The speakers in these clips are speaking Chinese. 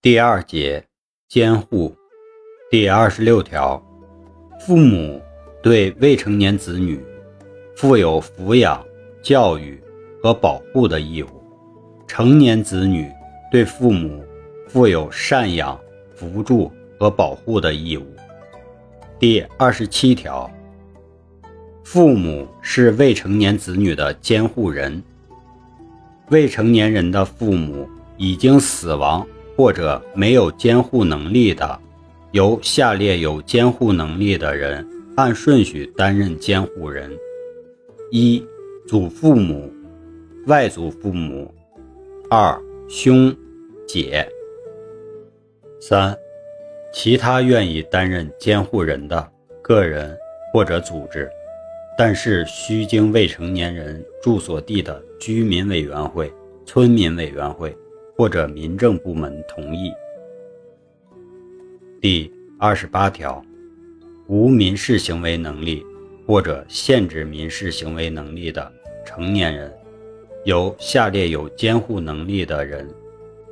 第二节监护第二十六条，父母对未成年子女负有抚养、教育和保护的义务；成年子女对父母负有赡养、扶助和保护的义务。第二十七条，父母是未成年子女的监护人。未成年人的父母已经死亡。或者没有监护能力的，由下列有监护能力的人按顺序担任监护人：一、祖父母、外祖父母；二、兄、姐；三、其他愿意担任监护人的个人或者组织，但是需经未成年人住所地的居民委员会、村民委员会。或者民政部门同意。第二十八条，无民事行为能力或者限制民事行为能力的成年人，由下列有监护能力的人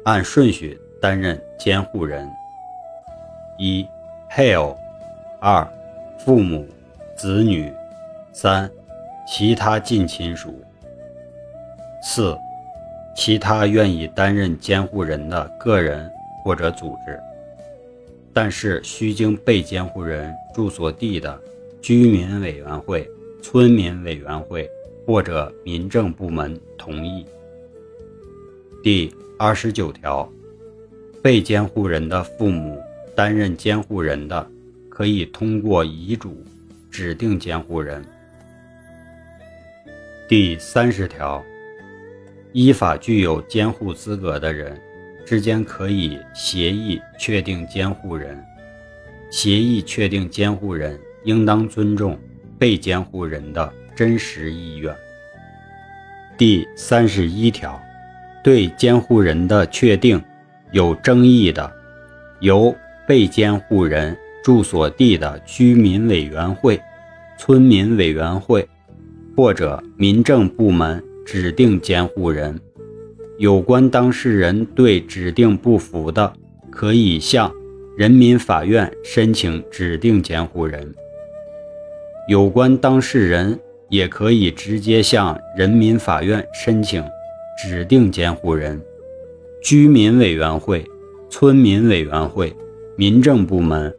按顺序担任监护人：一、配偶；二、父母、子女；三、其他近亲属；四。其他愿意担任监护人的个人或者组织，但是需经被监护人住所地的居民委员会、村民委员会或者民政部门同意。第二十九条，被监护人的父母担任监护人的，可以通过遗嘱指定监护人。第三十条。依法具有监护资格的人之间可以协议确定监护人，协议确定监护人应当尊重被监护人的真实意愿。第三十一条，对监护人的确定有争议的，由被监护人住所地的居民委员会、村民委员会或者民政部门。指定监护人，有关当事人对指定不服的，可以向人民法院申请指定监护人。有关当事人也可以直接向人民法院申请指定监护人。居民委员会、村民委员会、民政部门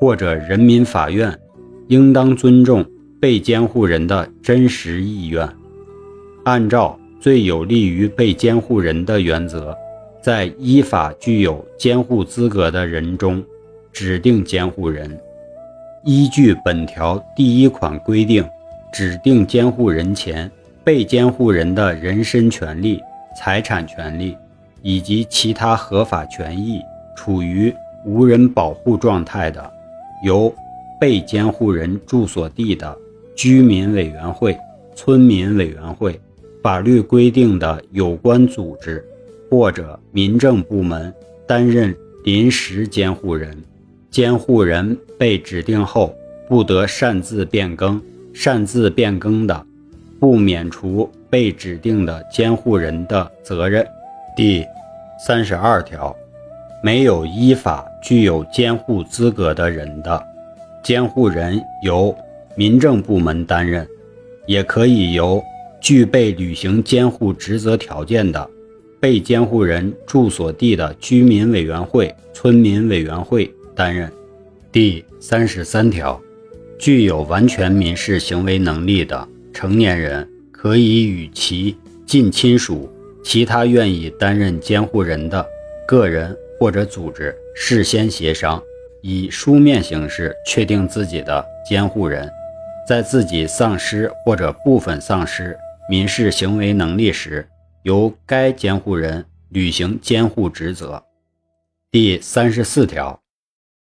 或者人民法院，应当尊重被监护人的真实意愿。按照最有利于被监护人的原则，在依法具有监护资格的人中指定监护人。依据本条第一款规定，指定监护人前，被监护人的人身权利、财产权利以及其他合法权益处于无人保护状态的，由被监护人住所地的居民委员会、村民委员会。法律规定的有关组织或者民政部门担任临时监护人，监护人被指定后不得擅自变更，擅自变更的，不免除被指定的监护人的责任。第三十二条，没有依法具有监护资格的人的，监护人由民政部门担任，也可以由。具备履行监护职责条件的被监护人住所地的居民委员会、村民委员会担任。第三十三条，具有完全民事行为能力的成年人，可以与其近亲属、其他愿意担任监护人的个人或者组织事先协商，以书面形式确定自己的监护人，在自己丧失或者部分丧失。民事行为能力时，由该监护人履行监护职责。第三十四条，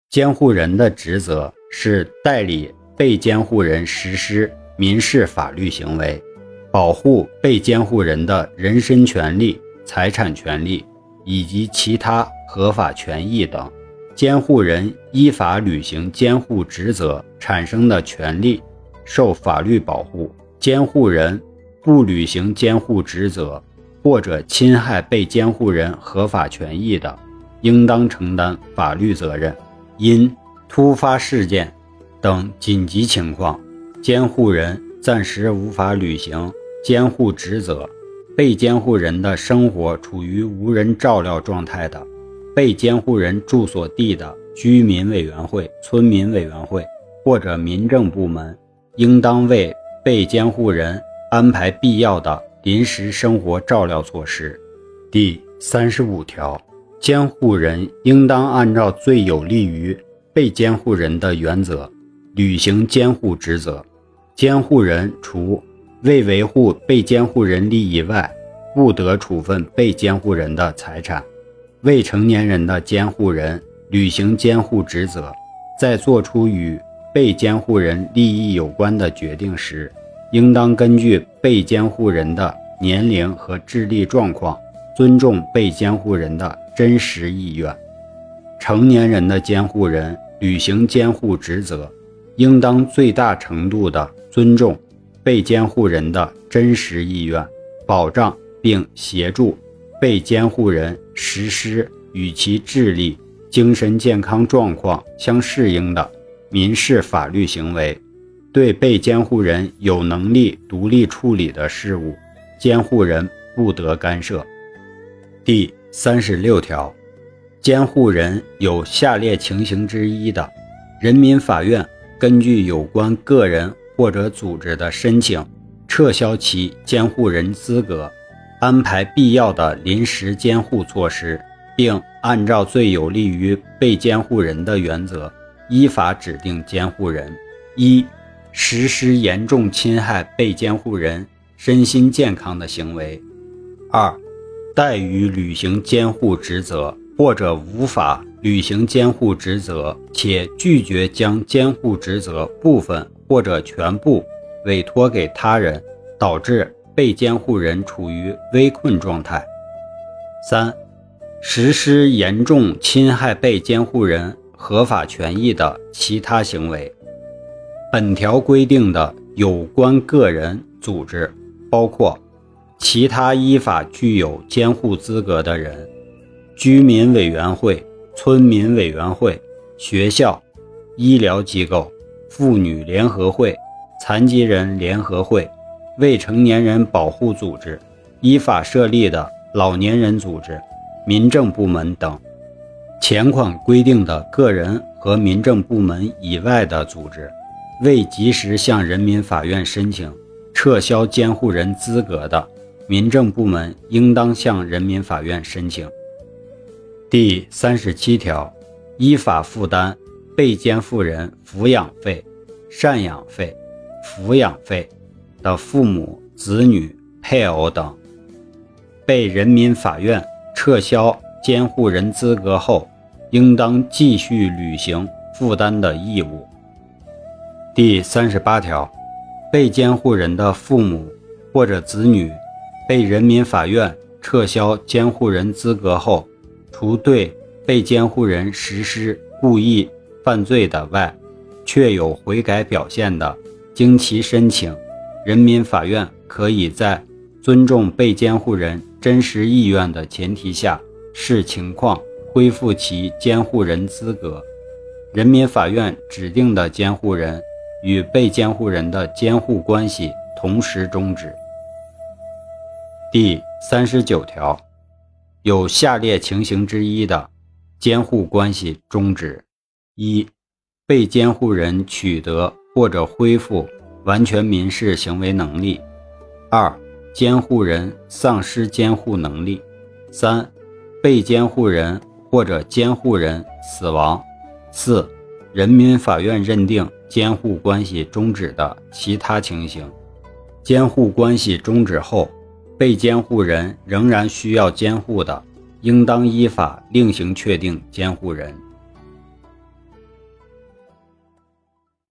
监护人的职责是代理被监护人实施民事法律行为，保护被监护人的人身权利、财产权利以及其他合法权益等。监护人依法履行监护职责产生的权利受法律保护。监护人。不履行监护职责，或者侵害被监护人合法权益的，应当承担法律责任。因突发事件等紧急情况，监护人暂时无法履行监护职责，被监护人的生活处于无人照料状态的，被监护人住所地的居民委员会、村民委员会或者民政部门，应当为被监护人安排必要的临时生活照料措施。第三十五条。监护人应当按照最有利于被监护人的原则履行监护职责。监护人除为维护被监护人利益外，不得处分被监护人的财产。未成年人的监护人履行监护职责，在作出与被监护人利益有关的决定时，应当根据被监护人的年龄和智力状况，尊重被监护人的。真实意愿，成年人的监护人履行监护职责，应当最大程度地尊重被监护人的真实意愿，保障并协助被监护人实施与其智力、精神健康状况相适应的民事法律行为。对被监护人有能力独立处理的事务，监护人不得干涉。第。三十六条，监护人有下列情形之一的，人民法院根据有关个人或者组织的申请，撤销其监护人资格，安排必要的临时监护措施，并按照最有利于被监护人的原则，依法指定监护人：一、实施严重侵害被监护人身心健康的行为；二、怠于履行监护职责，或者无法履行监护职责，且拒绝将监护职责部分或者全部委托给他人，导致被监护人处于危困状态。三、实施严重侵害被监护人合法权益的其他行为。本条规定的有关个人、组织包括。其他依法具有监护资格的人，居民委员会、村民委员会、学校、医疗机构、妇女联合会、残疾人联合会、未成年人保护组织、依法设立的老年人组织、民政部门等。前款规定的个人和民政部门以外的组织，未及时向人民法院申请撤销监护人资格的。民政部门应当向人民法院申请。第三十七条，依法负担被监护人抚养费、赡养费、抚养费的父母、子女、配偶等，被人民法院撤销监护人资格后，应当继续履行负担的义务。第三十八条，被监护人的父母或者子女。被人民法院撤销监护人资格后，除对被监护人实施故意犯罪的外，确有悔改表现的，经其申请，人民法院可以在尊重被监护人真实意愿的前提下，视情况恢复其监护人资格。人民法院指定的监护人与被监护人的监护关系同时终止。第三十九条，有下列情形之一的，监护关系终止：一、被监护人取得或者恢复完全民事行为能力；二、监护人丧失监护能力；三、被监护人或者监护人死亡；四、人民法院认定监护关系终止的其他情形。监护关系终止后。被监护人仍然需要监护的，应当依法另行确定监护人。